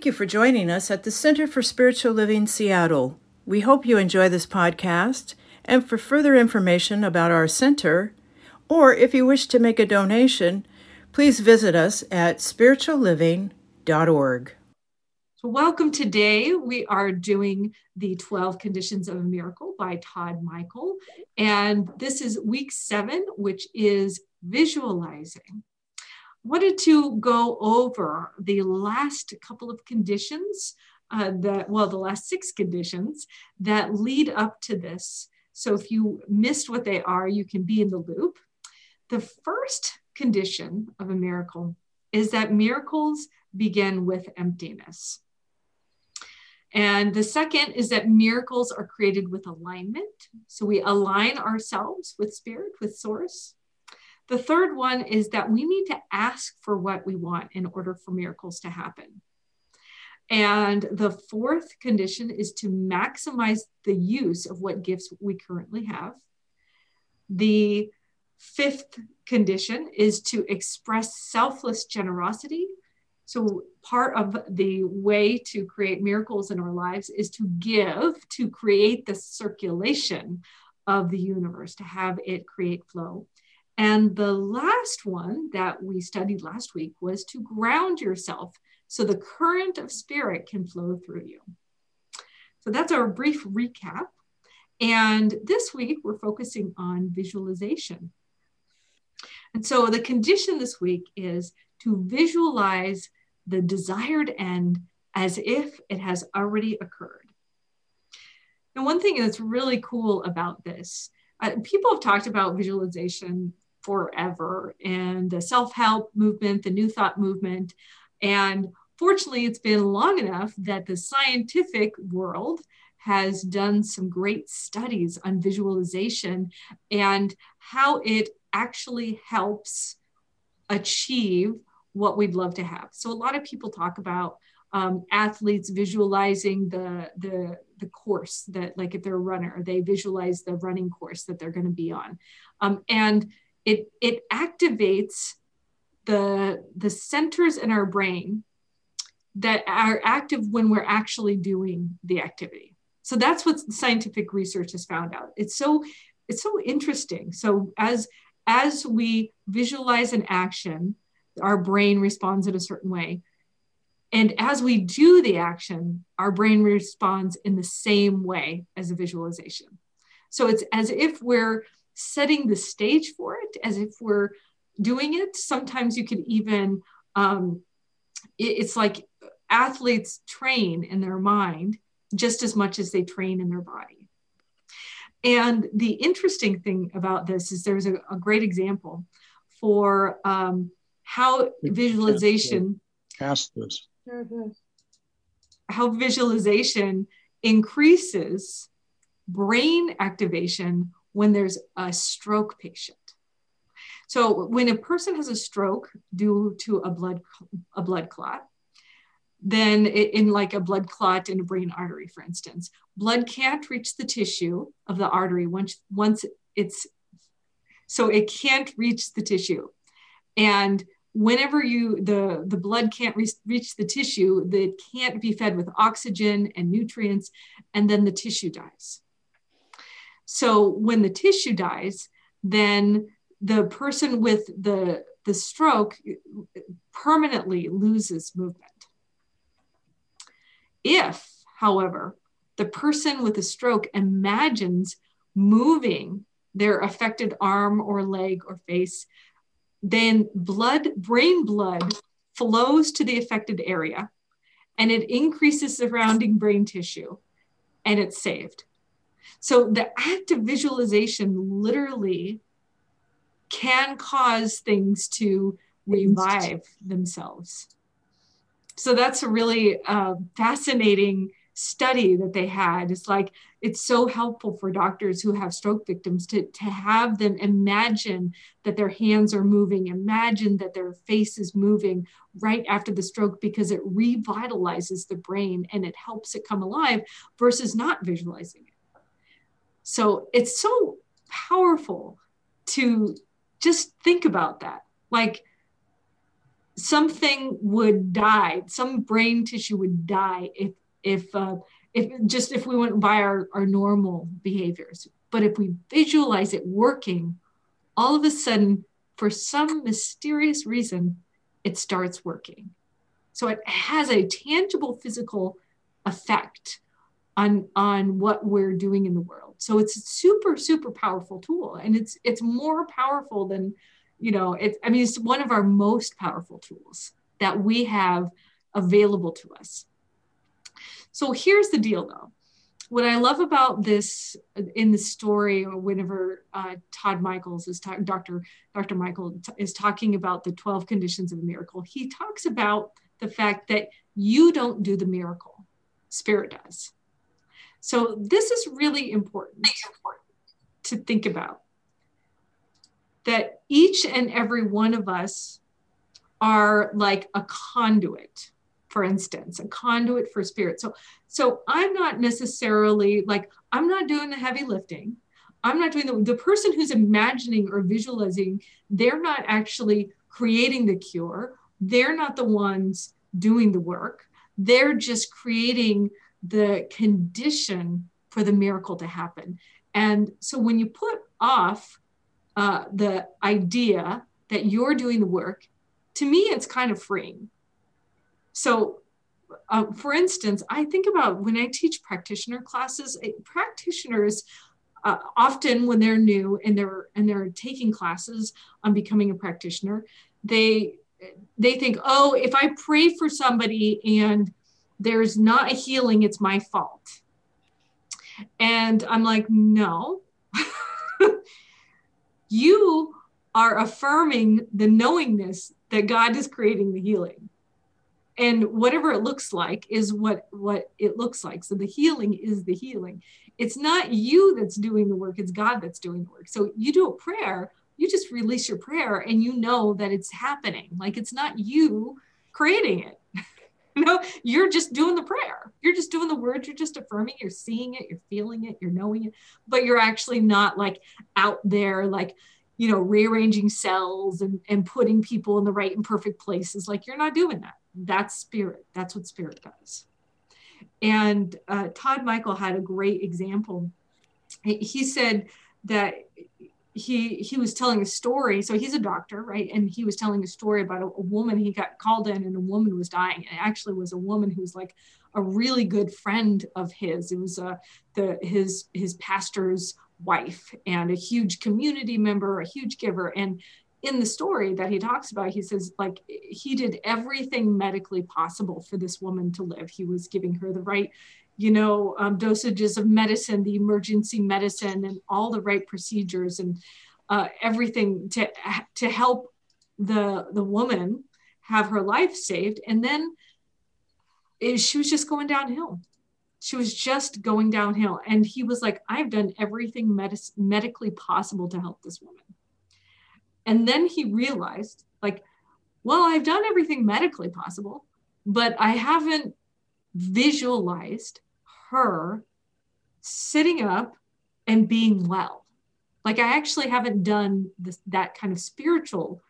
Thank you for joining us at the Center for Spiritual Living Seattle. We hope you enjoy this podcast. And for further information about our center, or if you wish to make a donation, please visit us at spiritualliving.org. So, welcome today. We are doing the 12 Conditions of a Miracle by Todd Michael. And this is week seven, which is visualizing. Wanted to go over the last couple of conditions uh, that, well, the last six conditions that lead up to this. So, if you missed what they are, you can be in the loop. The first condition of a miracle is that miracles begin with emptiness. And the second is that miracles are created with alignment. So we align ourselves with spirit, with source. The third one is that we need to ask for what we want in order for miracles to happen. And the fourth condition is to maximize the use of what gifts we currently have. The fifth condition is to express selfless generosity so, part of the way to create miracles in our lives is to give, to create the circulation of the universe, to have it create flow. And the last one that we studied last week was to ground yourself so the current of spirit can flow through you. So, that's our brief recap. And this week, we're focusing on visualization. And so, the condition this week is to visualize the desired end as if it has already occurred. And one thing that's really cool about this, uh, people have talked about visualization forever and the self help movement, the New Thought movement. And fortunately, it's been long enough that the scientific world has done some great studies on visualization and how it actually helps achieve what we'd love to have. So a lot of people talk about um, athletes visualizing the the the course that like if they're a runner they visualize the running course that they're going to be on um, and it it activates the the centers in our brain that are active when we're actually doing the activity so that's what scientific research has found out it's so it's so interesting so as as we visualize an action our brain responds in a certain way. And as we do the action, our brain responds in the same way as a visualization. So it's as if we're setting the stage for it, as if we're doing it. Sometimes you could even, um, it, it's like athletes train in their mind just as much as they train in their body. And the interesting thing about this is there's a, a great example for um, how visualization ask this how visualization increases brain activation when there's a stroke patient. So when a person has a stroke due to a blood a blood clot then in like a blood clot in a brain artery for instance blood can't reach the tissue of the artery once once it's so it can't reach the tissue. And whenever you the the blood can't re- reach the tissue that can't be fed with oxygen and nutrients and then the tissue dies so when the tissue dies then the person with the the stroke permanently loses movement if however the person with a stroke imagines moving their affected arm or leg or face then blood, brain blood flows to the affected area and it increases surrounding brain tissue and it's saved. So the act of visualization literally can cause things to revive themselves. So that's a really uh, fascinating study that they had. It's like it's so helpful for doctors who have stroke victims to, to have them imagine that their hands are moving, imagine that their face is moving right after the stroke because it revitalizes the brain and it helps it come alive versus not visualizing it. So it's so powerful to just think about that. Like something would die, some brain tissue would die if if uh, if just if we went by our, our normal behaviors. But if we visualize it working, all of a sudden, for some mysterious reason, it starts working. So it has a tangible physical effect on, on what we're doing in the world. So it's a super, super powerful tool. And it's it's more powerful than, you know, it's I mean, it's one of our most powerful tools that we have available to us. So here's the deal though. What I love about this in the story, or whenever uh, Todd Michaels is talking, Dr. Dr. Michael is talking about the 12 conditions of a miracle, he talks about the fact that you don't do the miracle, Spirit does. So this is really important to think about that each and every one of us are like a conduit for instance a conduit for spirit. So so i'm not necessarily like i'm not doing the heavy lifting. I'm not doing the, the person who's imagining or visualizing they're not actually creating the cure. They're not the ones doing the work. They're just creating the condition for the miracle to happen. And so when you put off uh, the idea that you're doing the work to me it's kind of freeing. So, uh, for instance, I think about when I teach practitioner classes, eh, practitioners uh, often when they're new and they're and they're taking classes on becoming a practitioner, they they think, oh, if I pray for somebody and there's not a healing, it's my fault. And I'm like, no. you are affirming the knowingness that God is creating the healing. And whatever it looks like is what what it looks like. So the healing is the healing. It's not you that's doing the work it's god that's doing the work. So you do a prayer you just release your prayer and you know that it's happening. Like it's not you creating it you know you're just doing the prayer. You're just doing the words. You're just affirming. You're seeing it. You're feeling it. You're knowing it. But you're actually not like out there like you know rearranging cells and, and putting people in the right and perfect places. Like you're not doing that. That's spirit. That's what spirit does. And uh, Todd Michael had a great example. He said that he he was telling a story. So he's a doctor, right? And he was telling a story about a, a woman. He got called in, and a woman was dying. And it actually was a woman who's like a really good friend of his. It was uh, the his his pastor's wife and a huge community member, a huge giver. And in the story that he talks about, he says, like, he did everything medically possible for this woman to live. He was giving her the right, you know, um, dosages of medicine, the emergency medicine, and all the right procedures and uh, everything to to help the the woman have her life saved. And then it, she was just going downhill. She was just going downhill. And he was like, I've done everything medically possible to help this woman and then he realized, like, well, I've done everything medically possible, but I haven't visualized her sitting up and being well. Like, I actually haven't done this, that kind of spiritual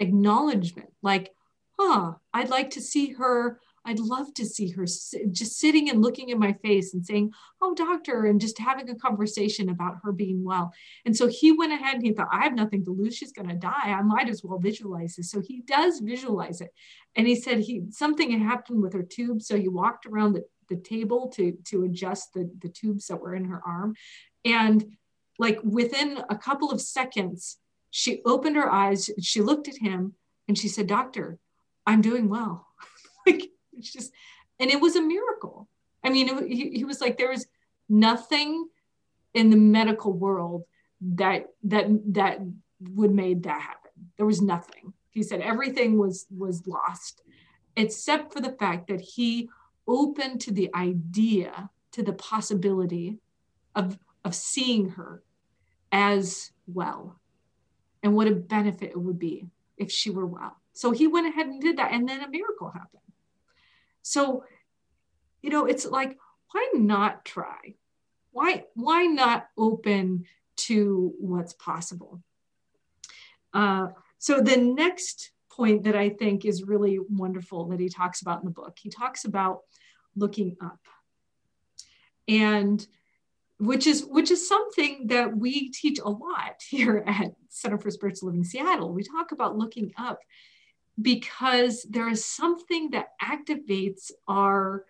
acknowledgement. Like, huh, I'd like to see her I'd love to see her just sitting and looking in my face and saying, Oh, doctor, and just having a conversation about her being well. And so he went ahead and he thought, I have nothing to lose. She's going to die. I might as well visualize this. So he does visualize it. And he said he something had happened with her tube. So he walked around the, the table to, to adjust the, the tubes that were in her arm. And like within a couple of seconds, she opened her eyes, she looked at him, and she said, Doctor, I'm doing well. like it's just, and it was a miracle. I mean, it, he, he was like, there was nothing in the medical world that that that would made that happen. There was nothing. He said everything was was lost, except for the fact that he opened to the idea, to the possibility of of seeing her as well, and what a benefit it would be if she were well. So he went ahead and did that, and then a miracle happened. So, you know, it's like, why not try? Why, why not open to what's possible? Uh, so the next point that I think is really wonderful that he talks about in the book. He talks about looking up. And which is which is something that we teach a lot here at Center for Spiritual Living Seattle. We talk about looking up because there is something that activates our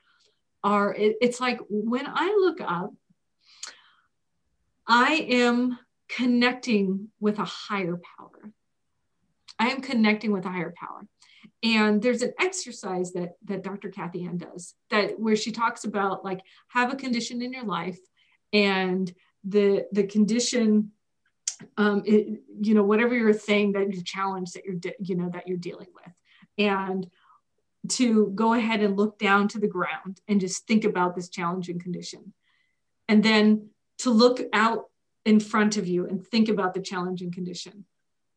our it, it's like when I look up I am connecting with a higher power. I am connecting with a higher power. And there's an exercise that that Dr. Kathianne does that where she talks about like have a condition in your life and the the condition um it, you know whatever your thing that your challenge that you're de- you know that you're dealing with and to go ahead and look down to the ground and just think about this challenging condition and then to look out in front of you and think about the challenging condition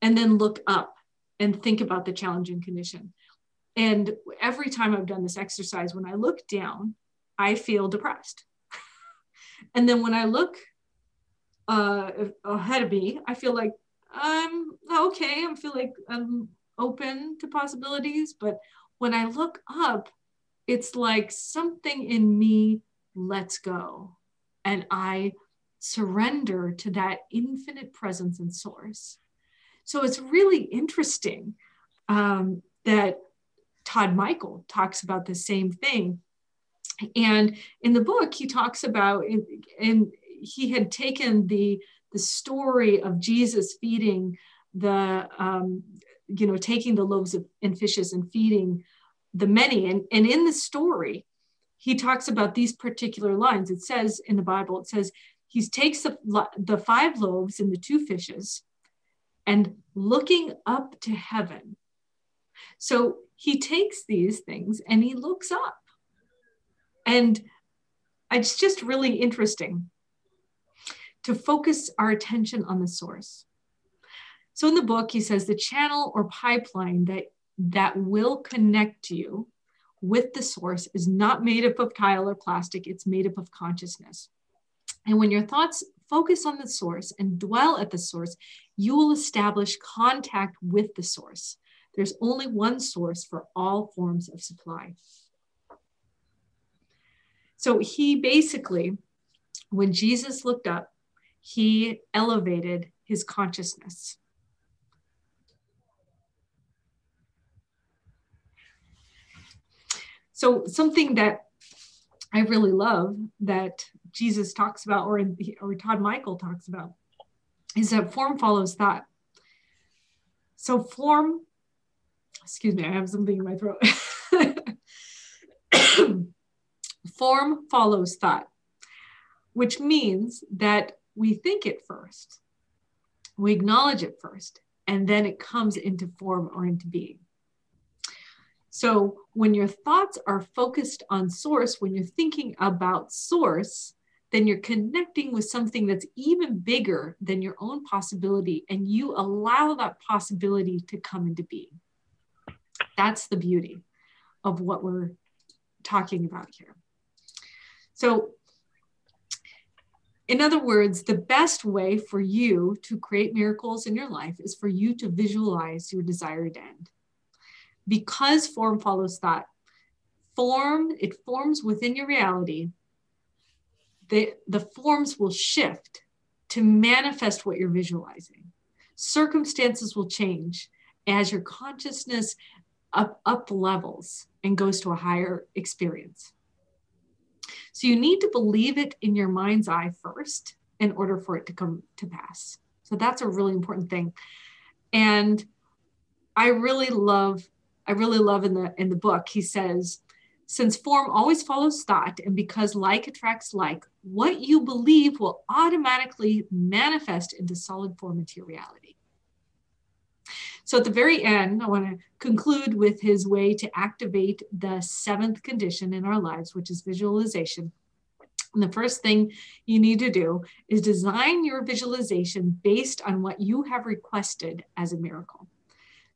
and then look up and think about the challenging condition. And every time i've done this exercise when i look down i feel depressed. And then when i look uh, ahead of me i feel like i'm okay. I feel like i'm open to possibilities. But when i look up it's like something in me lets go. And i surrender to that infinite presence and source. So it's really interesting um, that Todd Michael talks about the same thing. And in the book, he talks about, and he had taken the, the story of Jesus feeding the, um, you know, taking the loaves of, and fishes and feeding the many. And, and in the story, he talks about these particular lines. It says in the Bible, it says, he takes the, the five loaves and the two fishes and looking up to heaven. So he takes these things and he looks up. And it's just really interesting to focus our attention on the source. So in the book, he says the channel or pipeline that, that will connect you with the source is not made up of tile or plastic, it's made up of consciousness. And when your thoughts focus on the source and dwell at the source, you will establish contact with the source. There's only one source for all forms of supply. So he basically, when Jesus looked up, he elevated his consciousness. So, something that I really love that Jesus talks about, or, or Todd Michael talks about, is that form follows thought. So form, excuse me, I have something in my throat. form follows thought, which means that we think it first, we acknowledge it first, and then it comes into form or into being. So when your thoughts are focused on source, when you're thinking about source, then you're connecting with something that's even bigger than your own possibility, and you allow that possibility to come into being. That's the beauty of what we're talking about here. So, in other words, the best way for you to create miracles in your life is for you to visualize your desired end. Because form follows thought, form, it forms within your reality the, the forms will shift to manifest what you're visualizing. Circumstances will change as your consciousness up, up levels and goes to a higher experience. So you need to believe it in your mind's eye first in order for it to come to pass. So that's a really important thing. And I really love, I really love in the in the book, he says, since form always follows thought, and because like attracts like, what you believe will automatically manifest into solid form reality. So at the very end, I want to conclude with his way to activate the seventh condition in our lives, which is visualization. And the first thing you need to do is design your visualization based on what you have requested as a miracle.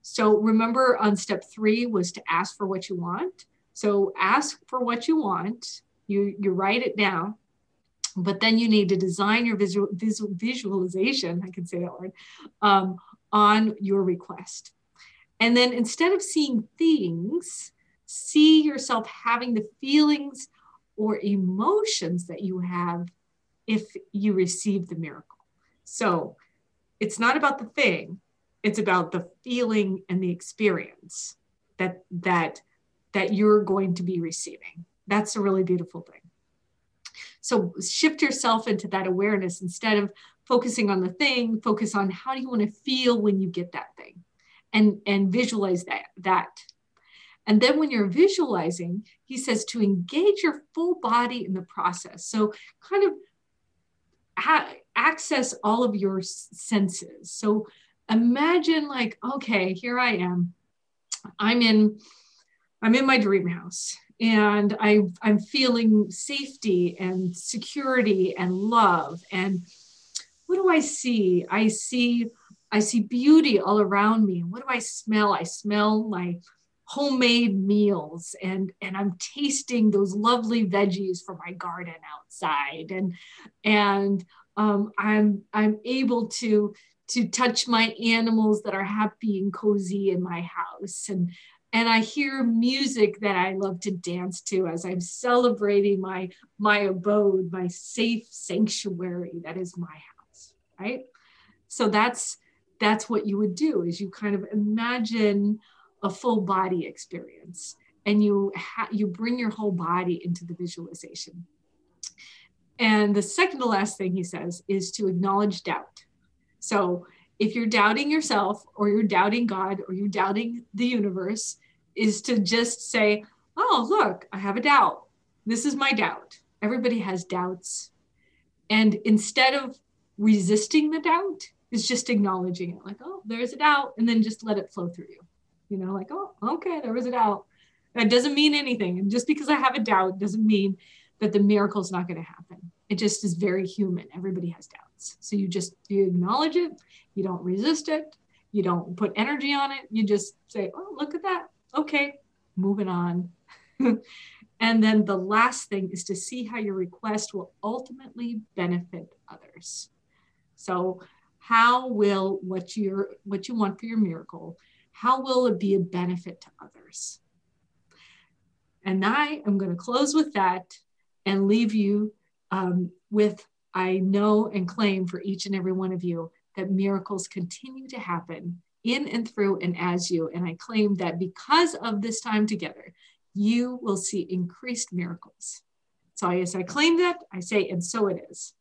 So remember on step three was to ask for what you want. So ask for what you want, you, you write it down, but then you need to design your visual, visual visualization, I can say that word, um, on your request. And then instead of seeing things, see yourself having the feelings or emotions that you have if you receive the miracle. So it's not about the thing, it's about the feeling and the experience that that that you're going to be receiving. That's a really beautiful thing. So shift yourself into that awareness instead of focusing on the thing, focus on how do you want to feel when you get that thing and, and visualize that, that. And then when you're visualizing, he says to engage your full body in the process. So kind of ha- access all of your senses. So imagine like, okay, here I am. I'm in I'm in my dream house and I, I'm feeling safety and security and love. And what do I see? I see, I see beauty all around me. What do I smell? I smell my homemade meals and and I'm tasting those lovely veggies from my garden outside and and um, I'm I'm able to to touch my animals that are happy and cozy in my house and and I hear music that I love to dance to as I'm celebrating my my abode, my safe sanctuary that is my house, right? So that's that's what you would do is you kind of imagine a full body experience and you ha- you bring your whole body into the visualization. And the second to last thing he says is to acknowledge doubt. So if you're doubting yourself or you're doubting God or you're doubting the universe, is to just say, oh, look, I have a doubt. This is my doubt. Everybody has doubts. And instead of resisting the doubt, is just acknowledging it like, oh, there's a doubt, and then just let it flow through you. You know, like, oh, okay, there was a doubt. That doesn't mean anything. And just because I have a doubt doesn't mean that the miracle is not going to happen. It just is very human. Everybody has doubts. So you just you acknowledge it, you don't resist it, you don't put energy on it. You just say, oh, look at that okay, moving on. and then the last thing is to see how your request will ultimately benefit others. So how will what you what you want for your miracle, how will it be a benefit to others? And I am going to close with that and leave you um, with I know and claim for each and every one of you that miracles continue to happen in and through and as you. And I claim that because of this time together, you will see increased miracles. So as I claim that, I say, and so it is.